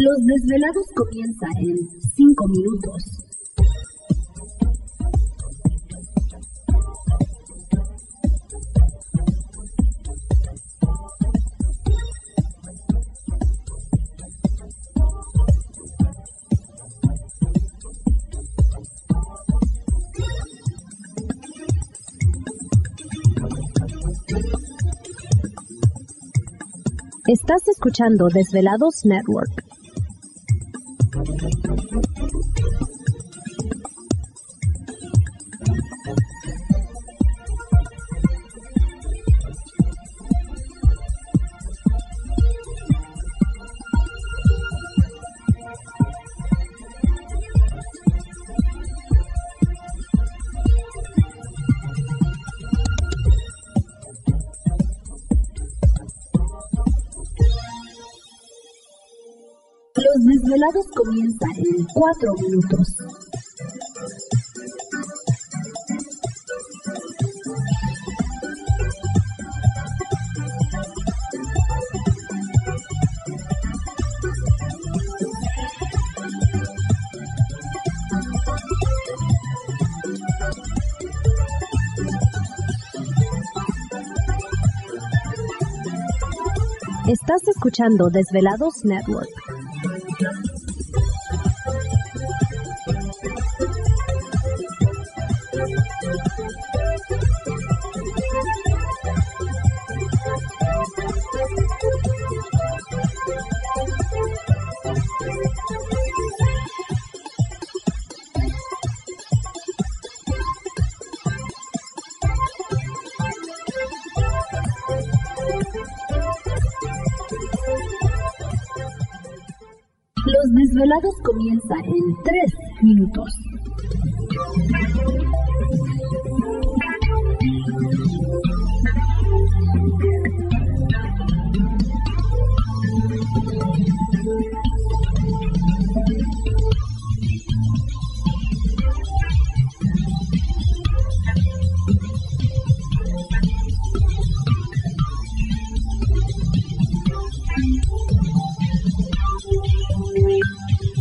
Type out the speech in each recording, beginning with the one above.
Los desvelados comienzan en 5 minutos. Estás escuchando Desvelados Network. Desvelados comienzan en 4 minutos. Estás escuchando Desvelados Network. Yeah. Desvelados comienzan en 3 minutos.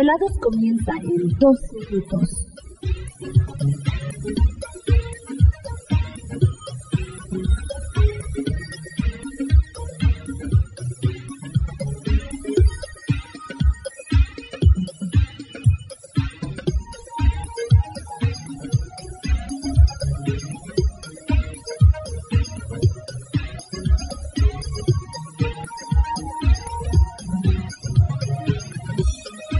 Los desvelados comienzan en 2 minutos.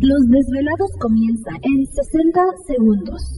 Los desvelados comienzan en 60 segundos.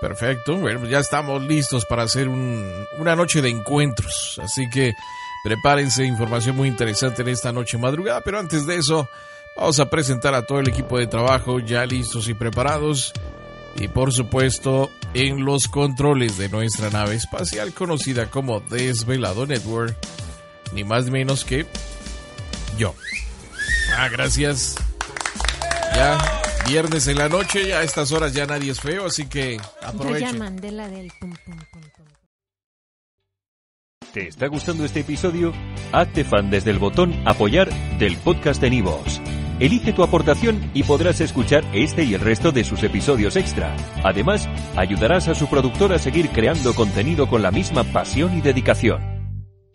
Perfecto, bueno, ya estamos listos para hacer un, una noche de encuentros, así que prepárense, información muy interesante en esta noche madrugada, pero antes de eso vamos a presentar a todo el equipo de trabajo ya listos y preparados. Y por supuesto en los controles de nuestra nave espacial conocida como Desvelado Network, ni más ni menos que yo. Ah, gracias. Ya viernes en la noche, ya a estas horas ya nadie es feo, así que aprovechen. Mandela del pum, pum, pum, pum. ¿Te está gustando este episodio? Hazte fan desde el botón Apoyar del podcast de Nivos. Elige tu aportación y podrás escuchar este y el resto de sus episodios extra. Además, ayudarás a su productor a seguir creando contenido con la misma pasión y dedicación.